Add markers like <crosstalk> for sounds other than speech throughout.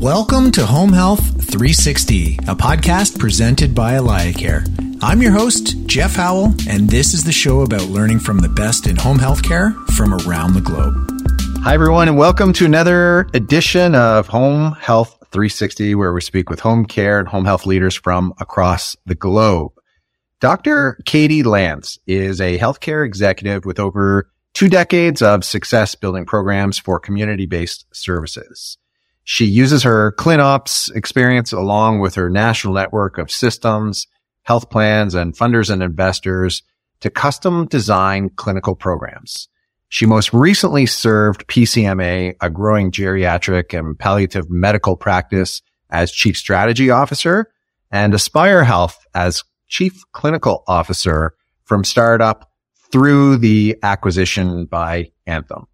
Welcome to Home Health 360, a podcast presented by AlayaCare. I'm your host, Jeff Howell, and this is the show about learning from the best in home health care from around the globe. Hi, everyone, and welcome to another edition of Home Health 360, where we speak with home care and home health leaders from across the globe. Dr. Katy Lanz is a healthcare executive with over two decades of success building programs for community based services. She uses her ClinOps experience along with her national network of systems, health plans, and funders and investors to custom design clinical programs. She most recently served PCMA, a growing geriatric and palliative medical practice as chief strategy officer and Aspire Health as chief clinical officer from startup through the acquisition by Anthem.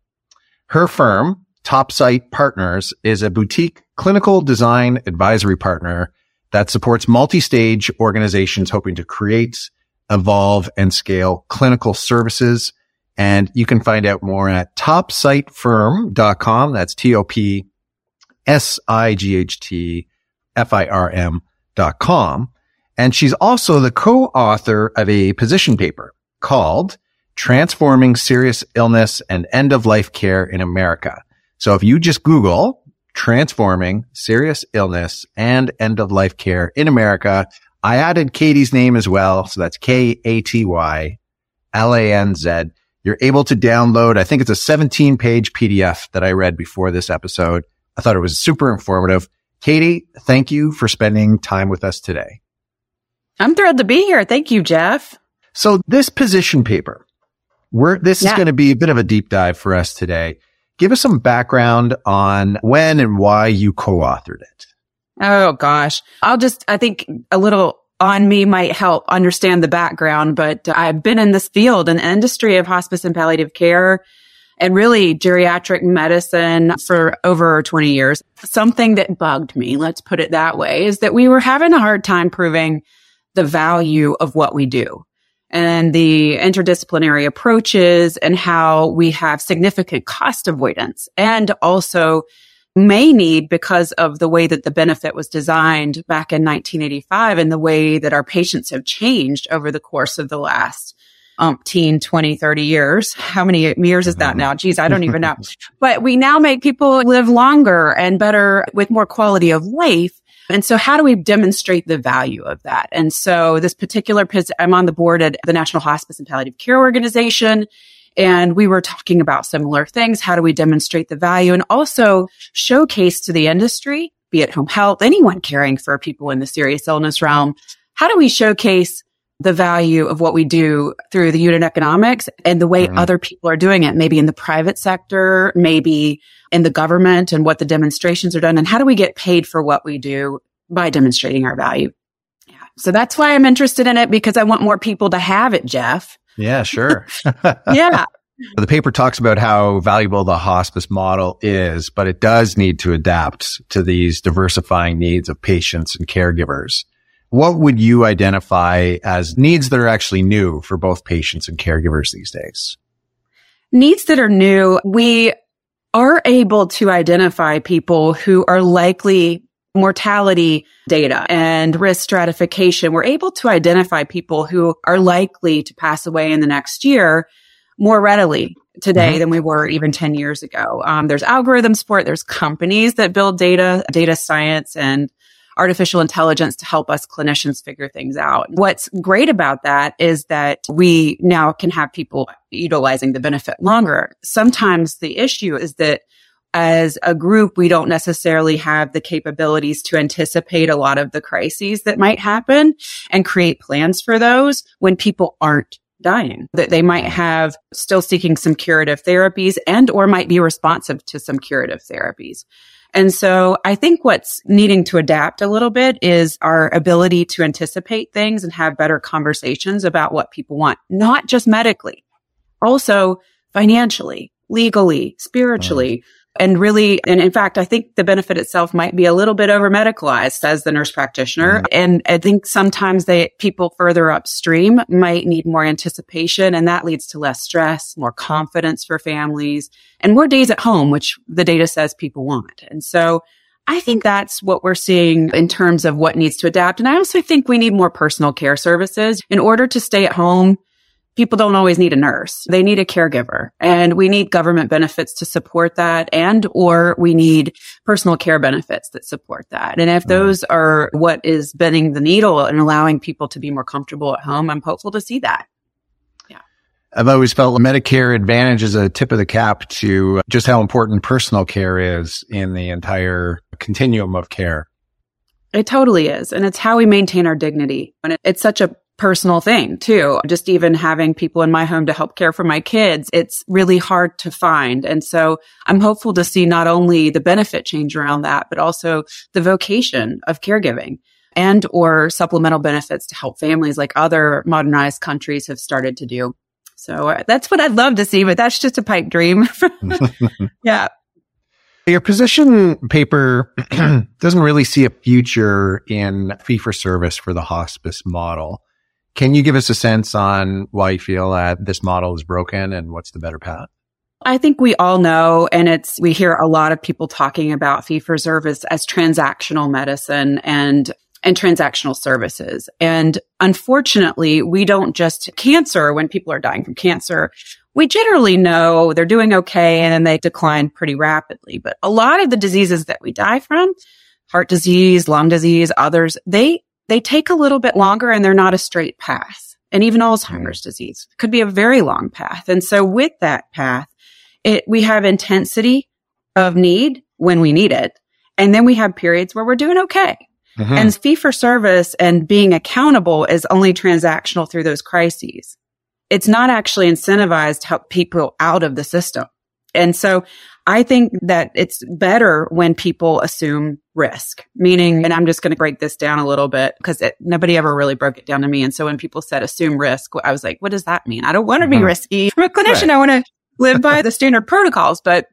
Her firm, Topsight Partners, is a boutique clinical design advisory partner that supports multi-stage organizations hoping to create, evolve, and scale clinical services and you can find out more at topsightfirm.com. That's T-O-P S-I-G-H-T F-I-R-M dot com. And she's also the co-author of a position paper called Transforming Serious Illness and End of Life Care in America. So if you just Google Transforming Serious Illness and End of Life Care in America, I added Katy's name as well. So that's K-A-T-Y L-A-N-Z you're able to download, I think it's a 17 page PDF that I read before this episode. I thought it was super informative. Katy, thank you for spending time with us today. I'm thrilled to be here. Thank you, Jeff. So this position paper, we're, this yeah. is going to be a bit of a deep dive for us today. Give us some background on when and why you co-authored it. Oh gosh. I'll just, I think a little on me might help understand the background, but I've been in this field and industry of hospice and palliative care and really geriatric medicine for over 20 years. Something that bugged me, let's put it that way, is that we were having a hard time proving the value of what we do and the interdisciplinary approaches and how we have significant cost avoidance and also may need because of the way that the benefit was designed back in 1985 and the way that our patients have changed over the course of the last umpteen, 20, 30 years. How many years is that mm-hmm. now? Geez, I don't even know. <laughs> but we now make people live longer and better with more quality of life. And so how do we demonstrate the value of that? And so this particular, I'm on the board at the National Hospice and Palliative Care Organization. And we were talking about similar things. How do we demonstrate the value and also showcase to the industry, be it home health, anyone caring for people in the serious illness realm? How do we showcase the value of what we do through the unit economics and the way mm-hmm. other people are doing it, maybe in the private sector, maybe in the government and what the demonstrations are done. And how do we get paid for what we do by demonstrating our value? Yeah. So that's why I'm interested in it because I want more people to have it, Jeff. Yeah, sure. <laughs> <laughs> yeah. The paper talks about how valuable the hospice model is, but it does need to adapt to these diversifying needs of patients and caregivers. What would you identify as needs that are actually new for both patients and caregivers these days? Needs that are new. We are able to identify people who are likely mortality data and risk stratification, we're able to identify people who are likely to pass away in the next year more readily today mm-hmm. than we were even 10 years ago. Um, there's algorithms for it. There's companies that build data, data science and artificial intelligence to help us clinicians figure things out. What's great about that is that we now can have people utilizing the benefit longer. Sometimes the issue is that as a group, we don't necessarily have the capabilities to anticipate a lot of the crises that might happen and create plans for those when people aren't dying that they might have still seeking some curative therapies and or might be responsive to some curative therapies. And so I think what's needing to adapt a little bit is our ability to anticipate things and have better conversations about what people want, not just medically, also financially, legally, spiritually. And really, and in fact, I think the benefit itself might be a little bit over medicalized, says the nurse practitioner. Mm-hmm. And I think sometimes they, people further upstream might need more anticipation and that leads to less stress, more confidence for families and more days at home, which the data says people want. And so I think that's what we're seeing in terms of what needs to adapt. And I also think we need more personal care services in order to stay at home. People don't always need a nurse. They need a caregiver and we need government benefits to support that and or we need personal care benefits that support that. And if those are what is bending the needle and allowing people to be more comfortable at home, I'm hopeful to see that. Yeah. I've always felt the Medicare Advantage is a tip of the cap to just how important personal care is in the entire continuum of care. It totally is. And it's how we maintain our dignity. And it's such a personal thing too. Just even having people in my home to help care for my kids, it's really hard to find. And so I'm hopeful to see not only the benefit change around that, but also the vocation of caregiving and or supplemental benefits to help families like other modernized countries have started to do. So uh, that's what I'd love to see, but that's just a pipe dream. <laughs> yeah. Your position paper <clears throat> doesn't really see a future in fee for service for the hospice model. Can you give us a sense on why you feel that this model is broken and what's the better path? I think we all know, and it's, we hear a lot of people talking about fee for service as transactional medicine and and transactional services. And unfortunately, we don't just cancer when people are dying from cancer. We generally know they're doing okay and then they decline pretty rapidly. But a lot of the diseases that we die from, heart disease, lung disease, others, they, they take a little bit longer and they're not a straight path. And even Alzheimer's disease could be a very long path. And so with that path, it, we have intensity of need when we need it. And then we have periods where we're doing okay. Mm-hmm. And fee for service and being accountable is only transactional through those crises. It's not actually incentivized to help people out of the system. And so I think that it's better when people assume risk, meaning, and I'm just going to break this down a little bit because nobody ever really broke it down to me. And so when people said assume risk, I was like, what does that mean? I don't want to be mm-hmm. risky. From a clinician, right. I want to live by <laughs> the standard protocols, but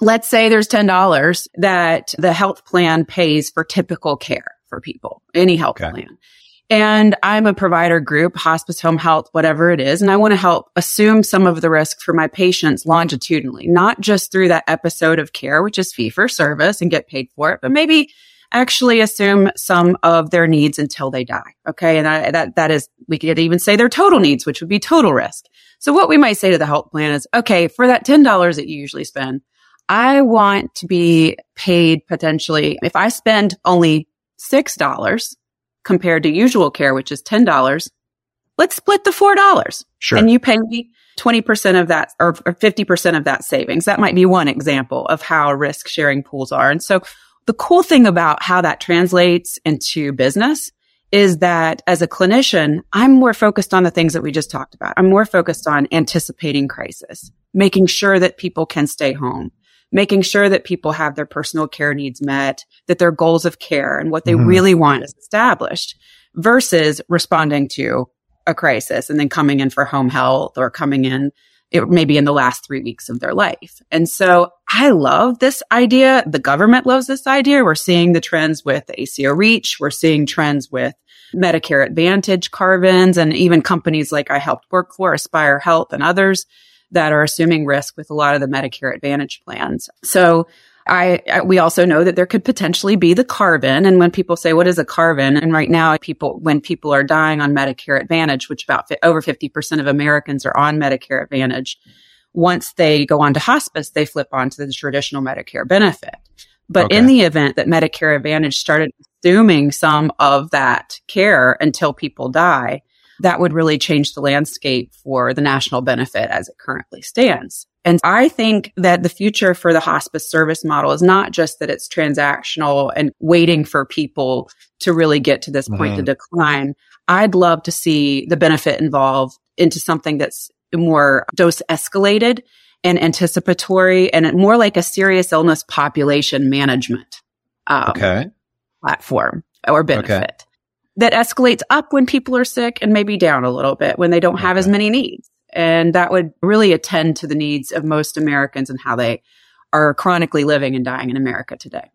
let's say there's $10 that the health plan pays for typical care for people, any health okay. plan. And I'm a provider group, hospice, home health, whatever it is. And I want to help assume some of the risk for my patients longitudinally, not just through that episode of care, which is fee for service and get paid for it, but maybe actually assume some of their needs until they die. Okay. And I, that, that is, we could even say their total needs, which would be total risk. So what we might say to the health plan is, okay, for that $10 that you usually spend, I want to be paid potentially if I spend only $6 compared to usual care, which is $10. Let's split the $4. Sure. And you pay me 20% of that or 50% of that savings. That might be one example of how risk sharing pools are. And so the cool thing about how that translates into business is that as a clinician, I'm more focused on the things that we just talked about. I'm more focused on anticipating crisis, making sure that people can stay home, making sure that people have their personal care needs met, that their goals of care and what they mm-hmm. really want is established versus responding to a crisis and then coming in for home health or coming in it maybe in the last three weeks of their life. And so I love this idea. The government loves this idea. We're seeing the trends with ACO REACH. We're seeing trends with Medicare Advantage carve-ins and even companies like I helped work for, Aspire Health and others that are assuming risk with a lot of the Medicare Advantage plans. So I, I, we also know that there could potentially be the carve-in. And when people say, what is a carve-in? And right now, people, when people are dying on Medicare Advantage, which about fi- over 50% of Americans are on Medicare Advantage, once they go on to hospice, they flip onto the traditional Medicare benefit. But okay. in the event that Medicare Advantage started assuming some of that care until people die, that would really change the landscape for the national benefit as it currently stands. And I think that the future for the hospice service model is not just that it's transactional and waiting for people to really get to this point mm-hmm. to decline. I'd love to see the benefit involved into something that's more dose escalated and anticipatory and more like a serious illness population management um, okay. platform or benefit. Okay that escalates up when people are sick and maybe down a little bit when they don't have as many needs. And that would really attend to the needs of most Americans and how they are chronically living and dying in America today.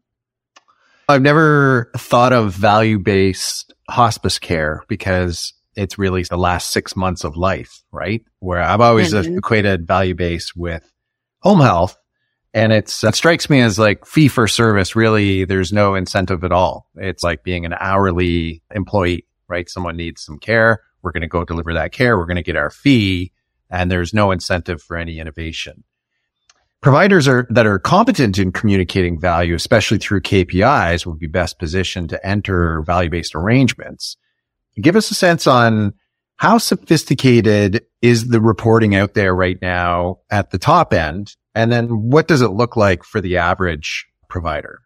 I've never thought of value based hospice care because it's really the last six months of life, right? Where I've always mm-hmm. equated value based with home health And it's, it strikes me as like fee for service. Really, there's no incentive at all. It's like being an hourly employee, right? Someone needs some care. We're going to go deliver that care. We're going to get our fee and there's no incentive for any innovation. Providers are, that are competent in communicating value, especially through KPIs, will be best positioned to enter value-based arrangements. Give us a sense on how sophisticated is the reporting out there right now at the top end? And then what does it look like for the average provider?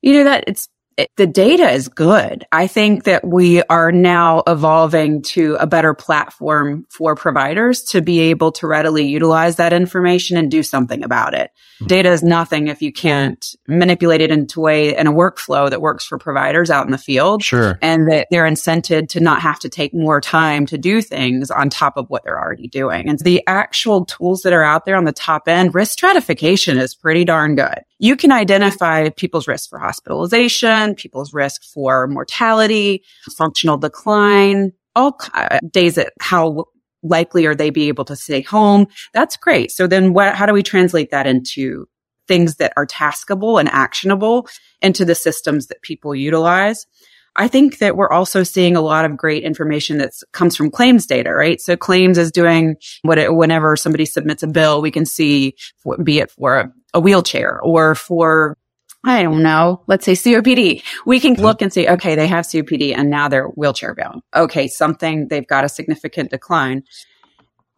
You know, that it's it, the data is good. I think that we are now evolving to a better platform for providers to be able to readily utilize that information and do something about it. Mm-hmm. Data is nothing if you can't manipulate it into a way in a workflow that works for providers out in the field. Sure. And that they're incented to not have to take more time to do things on top of what they're already doing. And the actual tools that are out there on the top end, risk stratification is pretty darn good. You can identify people's risk for hospitalization, people's risk for mortality, functional decline, all uh, days that how likely are they be able to stay home? That's great. So then what, how do we translate that into things that are taskable and actionable into the systems that people utilize? I think that we're also seeing a lot of great information that comes from claims data, right? So claims is doing what it, whenever somebody submits a bill, we can see, be it for a wheelchair or for I don't know, let's say COPD. We can look and say, okay, they have COPD and now they're wheelchair bound. Okay, something, they've got a significant decline.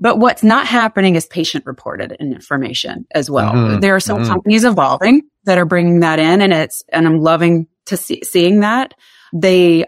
But what's not happening is patient reported information as well. Mm-hmm. There are some mm-hmm. companies evolving that are bringing that in and it's, and I'm loving to see, seeing that. They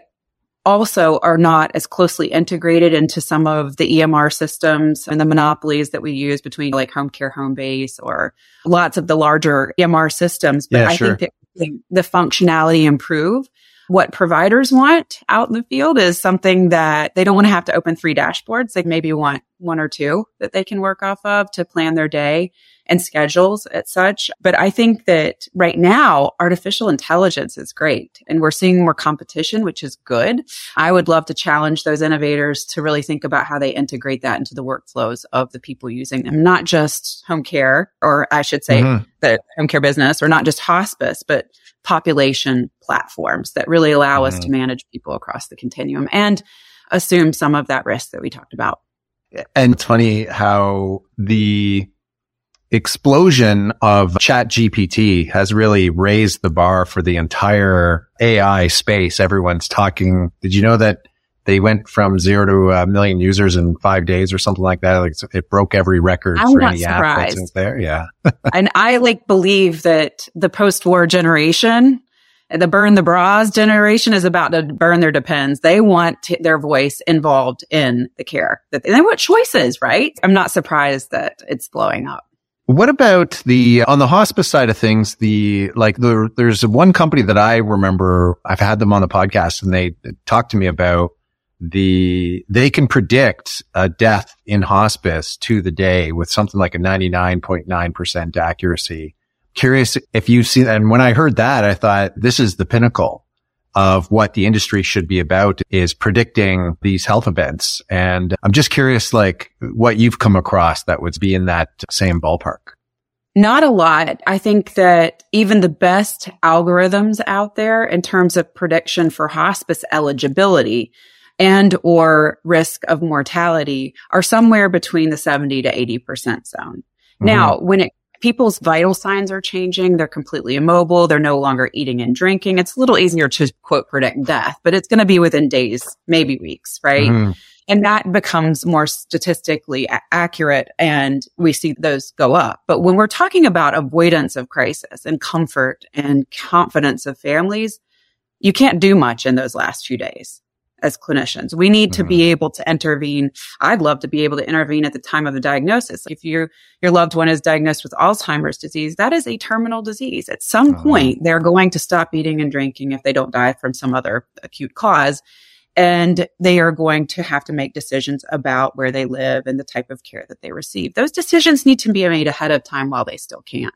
also are not as closely integrated into some of the EMR systems and the monopolies that we use between like home care, home base or lots of the larger EMR systems. But yeah, I sure. think that the functionality improve. What providers want out in the field is something that they don't want to have to open three dashboards. They maybe want one or two that they can work off of to plan their day and schedules at such. But I think that right now, artificial intelligence is great and we're seeing more competition, which is good. I would love to challenge those innovators to really think about how they integrate that into the workflows of the people using them, not just home care, or I should say mm-hmm. the home care business or not just hospice, but population platforms that really allow mm-hmm. us to mm-hmm. manage people across the continuum and assume some of that risk that we talked about. And it's funny how the explosion of ChatGPT has really raised the bar for the entire AI space. Everyone's talking. Did you know that they went from zero to a million users in five days or something like that? Like it broke every record I'm for any surprised. app that's there. Yeah. <laughs> and I like believe that the post-war generation the burn the bras generation is about to burn their depends. They want t- their voice involved in the care. They want choices, right? I'm not surprised that it's blowing up. What about the on the hospice side of things? The like the there's one company that I remember. I've had them on the podcast, and they talked to me about the they can predict a death in hospice to the day with something like a 99.9% accuracy. Curious if you've seen, and when I heard that, I thought this is the pinnacle of what the industry should be about is predicting these health events. And I'm just curious, like what you've come across that would be in that same ballpark. Not a lot. I think that even the best algorithms out there in terms of prediction for hospice eligibility and or risk of mortality are somewhere between the 70 to 80% zone. Mm-hmm. Now, when it people's vital signs are changing. They're completely immobile. They're no longer eating and drinking. It's a little easier to quote predict death, but it's going to be within days, maybe weeks, right? Mm-hmm. And that becomes more statistically a- accurate and we see those go up. But when we're talking about avoidance of crisis and comfort and confidence of families, you can't do much in those last few days as clinicians. We need to mm-hmm. be able to intervene. I'd love to be able to intervene at the time of the diagnosis. If your your loved one is diagnosed with Alzheimer's disease, that is a terminal disease. At some uh-huh. point, they're going to stop eating and drinking if they don't die from some other acute cause. And they are going to have to make decisions about where they live and the type of care that they receive. Those decisions need to be made ahead of time while they still can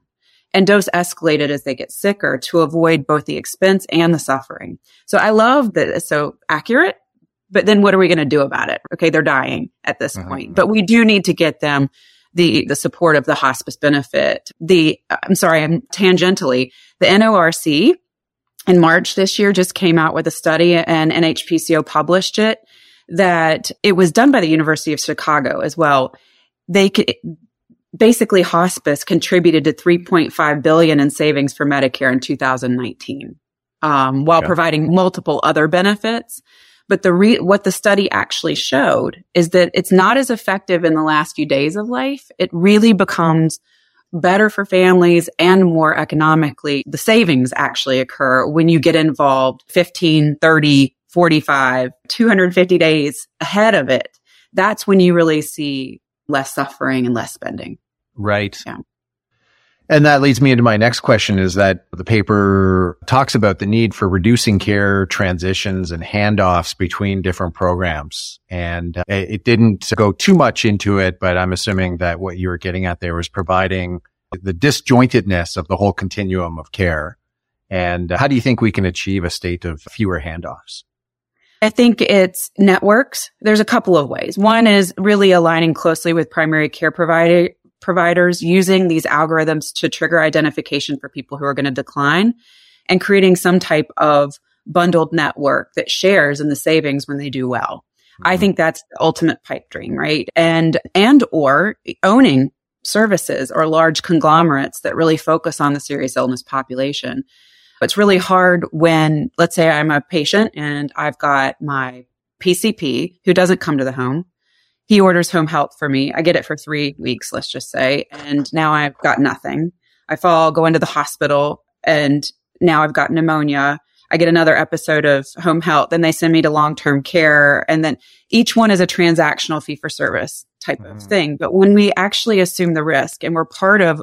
and dose escalated as they get sicker to avoid both the expense and the suffering. So I love that it's so accurate, but then what are we going to do about it? Okay. They're dying at this mm-hmm. point, but we do need to get them the, the support of the hospice benefit. The, I'm sorry, I'm tangentially, the NORC in March this year just came out with a study and NHPCO published it that it was done by the University of Chicago as well. They could, basically hospice contributed to 3.5 billion in savings for Medicare in 2019, um, while providing multiple other benefits. But the re- what the study actually showed is that it's not as effective in the last few days of life. It really becomes better for families and more economically. The savings actually occur when you get involved 15, 30, 45, 250 days ahead of it. That's when you really see less suffering and less spending. Right. Yeah. And that leads me into my next question is that the paper talks about the need for reducing care transitions and handoffs between different programs. And uh, it didn't go too much into it, but I'm assuming that what you were getting at there was providing the disjointedness of the whole continuum of care. And how do you think we can achieve a state of fewer handoffs? I think it's networks. There's a couple of ways. One is really aligning closely with primary care provider, providers using these algorithms to trigger identification for people who are going to decline and creating some type of bundled network that shares in the savings when they do well. Mm-hmm. I think that's the ultimate pipe dream, right? And, and or owning services or large conglomerates that really focus on the serious illness population. It's really hard when, let's say I'm a patient and I've got my PCP who doesn't come to the home he orders home help for me. I get it for three weeks, let's just say. And now I've got nothing. I fall, go into the hospital and now I've got pneumonia. I get another episode of home health. Then they send me to long term care. And then each one is a transactional fee for service type mm. of thing. But when we actually assume the risk and we're part of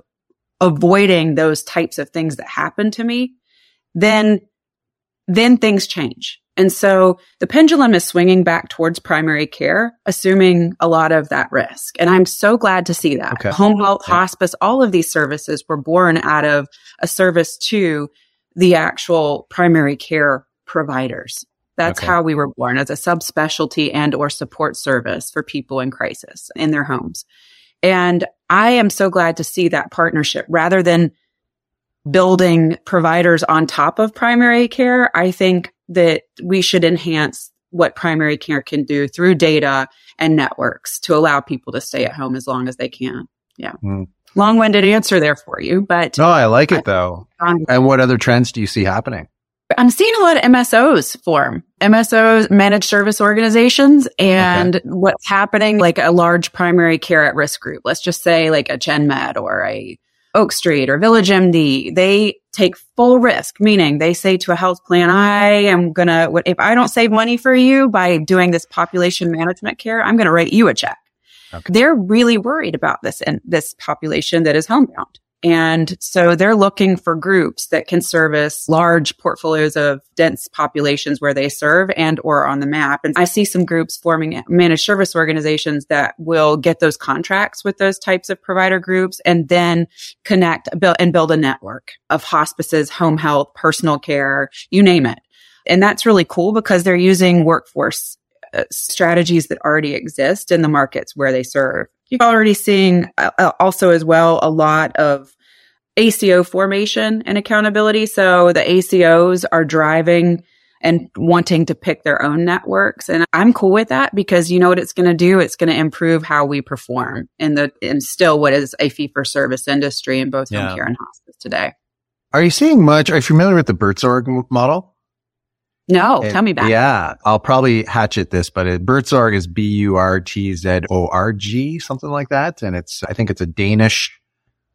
avoiding those types of things that happen to me, then, then things change. And so the pendulum is swinging back towards primary care, assuming a lot of that risk. And I'm so glad to see that. Okay. Home health, yeah. hospice, all of these services were born out of a service to the actual primary care providers. That's okay. how we were born as a subspecialty and or support service for people in crisis in their homes. And I am so glad to see that partnership rather than building providers on top of primary care. I think that we should enhance what primary care can do through data and networks to allow people to stay at home as long as they can. Yeah. Mm. Long winded answer there for you, but. No, I like it though. Um, and what other trends do you see happening? I'm seeing a lot of MSOs form, MSOs, managed service organizations, and okay. what's happening, like a large primary care at risk group. Let's just say like a ChenMed or a Oak Street or Village MD, they take full risk, meaning they say to a health plan, I am going to, if I don't save money for you by doing this population management care, I'm going to write you a check. Okay. They're really worried about this and this population that is homebound. And so they're looking for groups that can service large portfolios of dense populations where they serve and or on the map. And I see some groups forming managed service organizations that will get those contracts with those types of provider groups and then connect build, and build a network of hospices, home health, personal care, you name it. And that's really cool because they're using workforce uh, strategies that already exist in the markets where they serve. You're already seeing uh, uh, also as well a lot of ACO formation and accountability. So the ACOs are driving and wanting to pick their own networks. And I'm cool with that because you know what it's going to do? It's going to improve how we perform in the, in still what is a fee for service industry in both yeah. home care and hospice today. Are you seeing much? Are you familiar with the Buurtzorg model? No, tell me about Yeah, I'll probably hatchet this, but it, Buurtzorg is B-U-R-T-Z-O-R-G, something like that. And it's, I think it's a Danish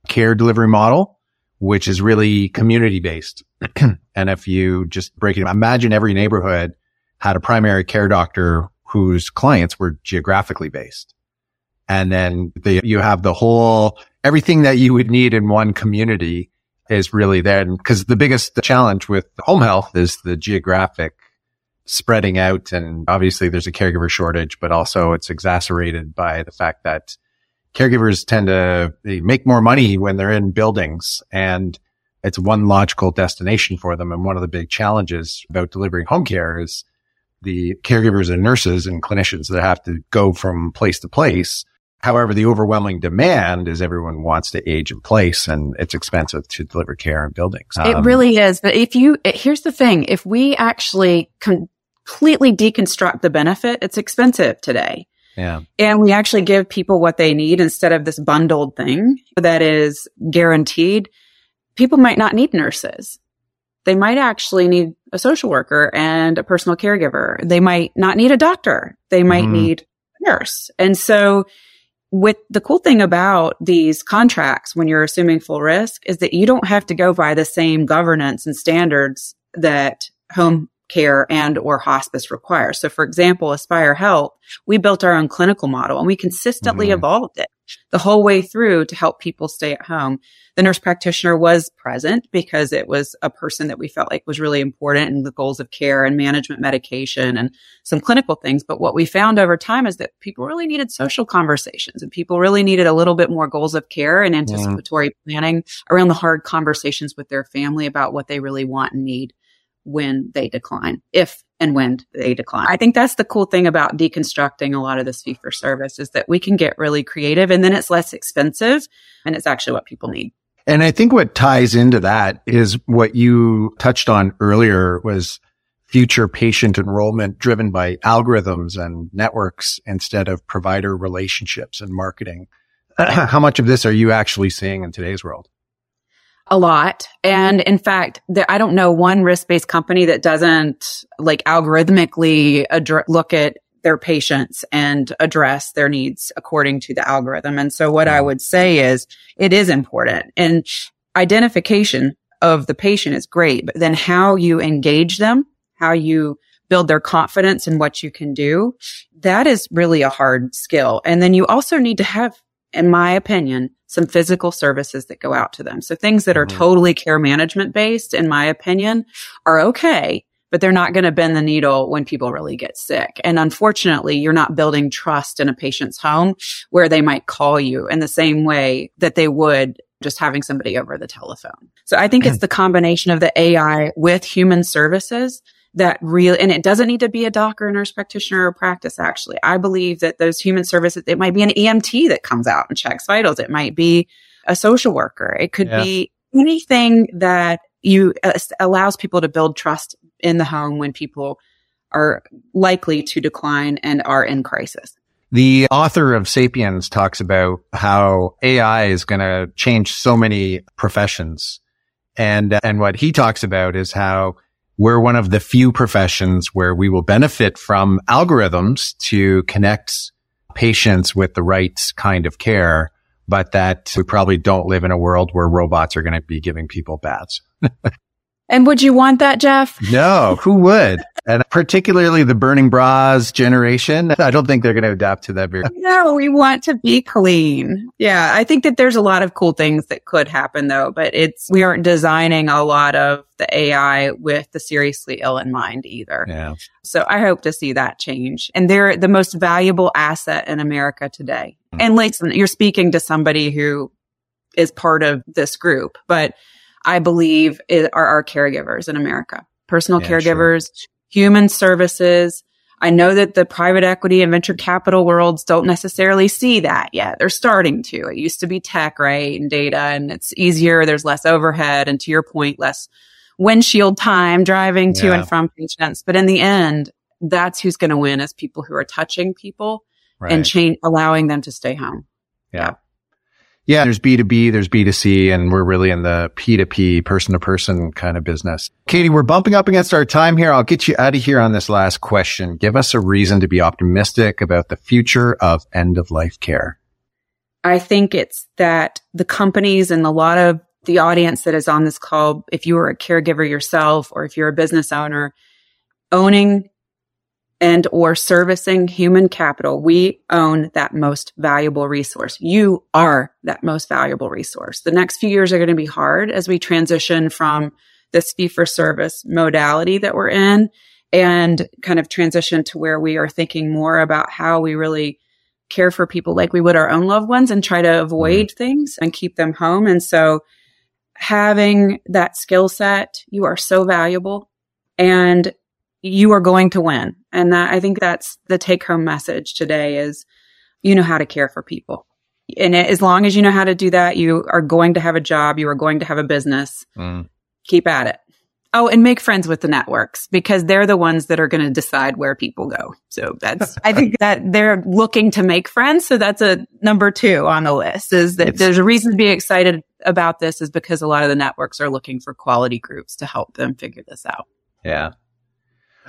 care delivery model, which is really community based. <clears throat> and if you just break it, imagine every neighborhood had a primary care doctor whose clients were geographically based. And then the, you have the whole, everything that you would need in one community is really there. Because the biggest challenge with home health is the geographic spreading out. And obviously there's a caregiver shortage, but also it's exacerbated by the fact that caregivers tend to make more money when they're in buildings and it's one logical destination for them. And one of the big challenges about delivering home care is the caregivers and nurses and clinicians that have to go from place to place However, the overwhelming demand is everyone wants to age in place and it's expensive to deliver care in buildings. Um, it really is. But if you, here's the thing, if we actually completely deconstruct the benefit, it's expensive today. Yeah. And we actually give people what they need instead of this bundled thing that is guaranteed. People might not need nurses. They might actually need a social worker and a personal caregiver. They might not need a doctor. They might mm-hmm. need a nurse. And so with the cool thing about these contracts when you're assuming full risk is that you don't have to go by the same governance and standards that home care and or hospice requires. So for example, Aspire Health, we built our own clinical model and we consistently mm-hmm. evolved it the whole way through to help people stay at home. The nurse practitioner was present because it was a person that we felt like was really important in the goals of care and management medication and some clinical things. But what we found over time is that people really needed social conversations and people really needed a little bit more goals of care and anticipatory yeah. planning around the hard conversations with their family about what they really want and need when they decline, if and when they decline. I think that's the cool thing about deconstructing a lot of this fee for service is that we can get really creative and then it's less expensive and it's actually what people need. And I think what ties into that is what you touched on earlier was future patient enrollment driven by algorithms and networks instead of provider relationships and marketing. <clears throat> How much of this are you actually seeing in today's world? A lot. And in fact, there, I don't know one risk-based company that doesn't like algorithmically look at their patients and address their needs according to the algorithm. And so what I mm. would say is it is important and identification of the patient is great, but then how you engage them, how you build their confidence in what you can do, that is really a hard skill. And then you also need to have, in my opinion, some physical services that go out to them. So things that are mm-hmm. totally care management based, in my opinion, are okay, but they're not going to bend the needle when people really get sick. And unfortunately, you're not building trust in a patient's home where they might call you in the same way that they would just having somebody over the telephone. So I think it's the combination of the AI with human services that really, and it doesn't need to be a doctor, nurse practitioner or practice. Actually, I believe that those human services, it might be an EMT that comes out and checks vitals. It might be a social worker. It could yeah. be anything that you uh, allows people to build trust in the home when people are likely to decline and are in crisis. The author of Sapiens talks about how AI is going to change so many professions. And, and what he talks about is how we're one of the few professions where we will benefit from algorithms to connect patients with the right kind of care, but that we probably don't live in a world where robots are going to be giving people baths. <laughs> And would you want that, Jeff? No, who would? and particularly the burning bras generation. I don't think they're going to adapt to that very. <laughs> No, we want to be clean. Yeah. I think that there's a lot of cool things that could happen though, but it's, we aren't designing a lot of the AI with the seriously ill in mind either. Yeah. So I hope to see that change. And they're the most valuable asset in America today. Mm-hmm. And listen, you're speaking to somebody who is part of this group, but I believe are our caregivers in America, personal yeah, caregivers, sure. human services. I know that the private equity and venture capital worlds don't necessarily see that yet. They're starting to. It used to be tech, right? And data and it's easier. There's less overhead. And to your point, less windshield time driving to yeah. and from patients. But in the end, that's who's going to win is people who are touching people right. and change, allowing them to stay home. yeah. yeah. Yeah, there's B2B, there's B2C, and we're really in the P2P, person to person kind of business. Katy, we're bumping up against our time here. I'll get you out of here on this last question. Give us a reason to be optimistic about the future of end of life care. I think it's that the companies and a lot of the audience that is on this call, if you are a caregiver yourself or if you're a business owner, owning and or servicing human capital, we own that most valuable resource. You are that most valuable resource. The next few years are going to be hard as we transition from this fee for service modality that we're in and kind of transition to where we are thinking more about how we really care for people like we would our own loved ones and try to avoid mm-hmm. things and keep them home. And so having that skill set, you are so valuable. And you are going to win. And that I think that's the take home message today is you know how to care for people. And as long as you know how to do that, you are going to have a job, you are going to have a business. Mm. Keep at it. Oh, and make friends with the networks because they're the ones that are going to decide where people go. So that's, <laughs> I think that they're looking to make friends. So that's a number two on the list is that there's a reason to be excited about this is because a lot of the networks are looking for quality groups to help them figure this out. Yeah.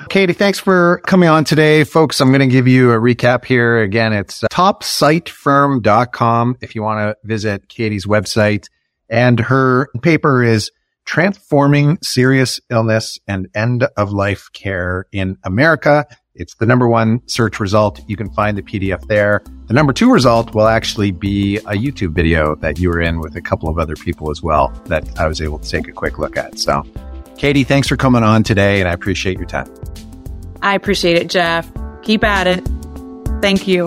Katy, thanks for coming on today. Folks, I'm going to give you a recap here. Again, it's uh, topsightfirm.com if you want to visit Katy's website. And her paper is Transforming Serious Illness and End of Life Care in America. It's the number one search result. You can find the PDF there. The number two result will actually be a YouTube video that you were in with a couple of other people as well that I was able to take a quick look at. So Katy, thanks for coming on today, and I appreciate your time. I appreciate it, Jeff. Keep at it. Thank you.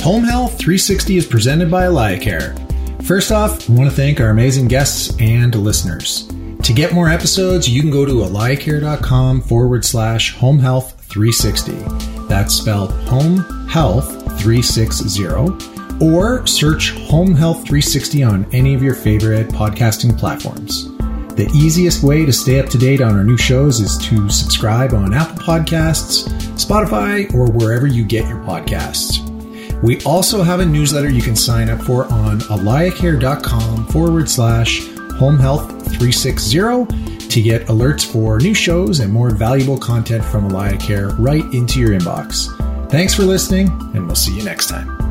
Home Health 360 is presented by AlayaCare. First off, I want to thank our amazing guests and listeners. To get more episodes, you can go to alayacare.com forward slash home health 360. That's spelled home health 360 or search Home Health 360 on any of your favorite podcasting platforms. The easiest way to stay up to date on our new shows is to subscribe on Apple Podcasts, Spotify, or wherever you get your podcasts. We also have a newsletter you can sign up for on alayacare.com forward slash home health 360 to get alerts for new shows and more valuable content from AlayaCare right into your inbox. Thanks for listening, and we'll see you next time.